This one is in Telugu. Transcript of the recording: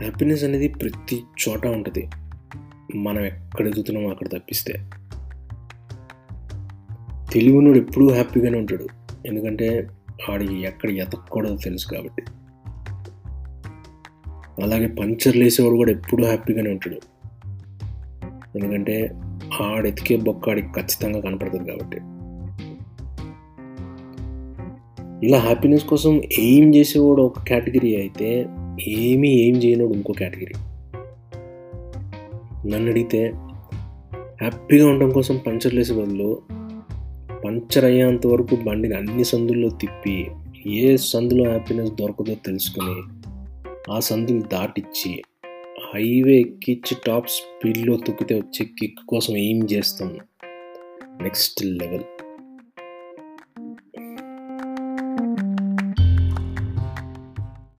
హ్యాపీనెస్ అనేది ప్రతి చోట ఉంటుంది. మనం ఎక్కడ ఎదుగుతున్నామో అక్కడ తప్పిస్తే. తెలివినోడు ఎప్పుడూ హ్యాపీగానే ఉంటాడు. ఎందుకంటే ఆడికి ఎక్కడ ఎతకూడదో తెలుసు కాబట్టి. అలాగే పంచర్లు వేసేవాడు కూడా ఎప్పుడూ హ్యాపీగానే ఉంటాడు. ఎందుకంటే ఆడెతికే ఎతికే బొక్క ఆడికి ఖచ్చితంగా కనపడుతుంది కాబట్టి. ఇలా హ్యాపీనెస్ కోసం ఏం చేసేవాడు ఒక కేటగిరీ అయితే ఏమీ ఏం చేయనోడు ఇంకో కేటగిరీ. నన్ను అడిగితే హ్యాపీగా ఉండడం కోసం పంచర్ వేసే బదులు పంచర్ అయ్యేంత వరకు బండిని అన్ని సందుల్లో తిప్పి ఏ సందులో హ్యాపీనెస్ దొరకదో తెలుసుకొని ఆ సందులు దాటిచ్చి హైవే ఎక్కిచ్చి టాప్ స్పీడ్లో తొక్కితే వచ్చే కిక్ కోసం ఏం చేస్తాం. Next level.